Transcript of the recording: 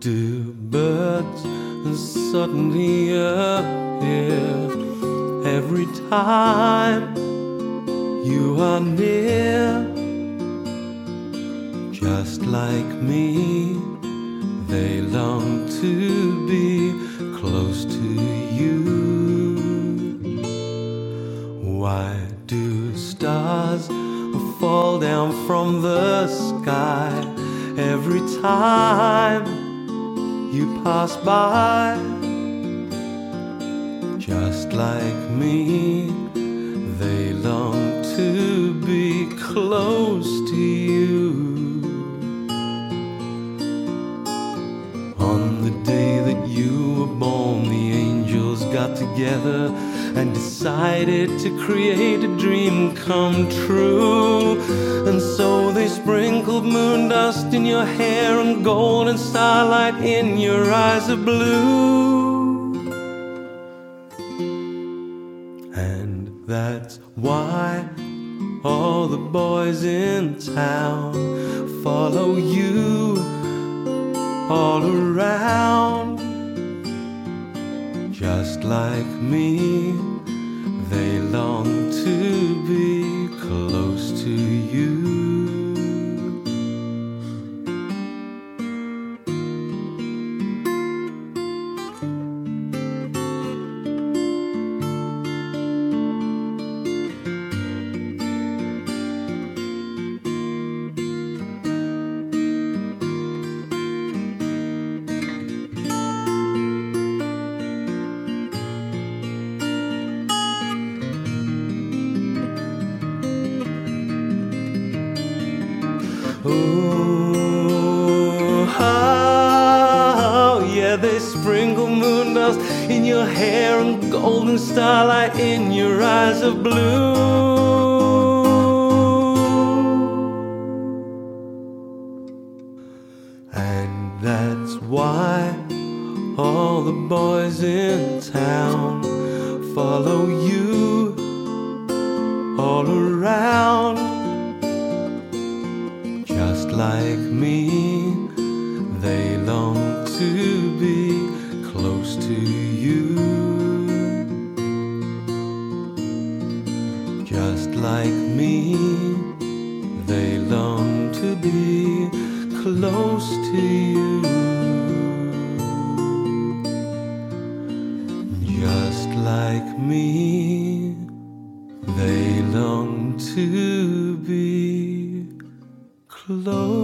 do birds suddenly appear every time you are near? Just like me, they long to be close to you. Why do stars fall down from the sky every time you pass by? Just like me, they long to be close to you. On the day that you were born, the angels got together and decided to create a dream come true. And so they sprinkled moon dust in your hair and gold and starlight in your eyes of blue. And that's why all the boys in town follow you all around. Just like me, they long to Ooh, oh, yeah, they sprinkle moon dust in your hair and golden starlight in your eyes of blue. And that's why all the boys in town follow you all around. Just like me, they long to be close to you. Just like me, they long to be close to you. Just like me, they long to close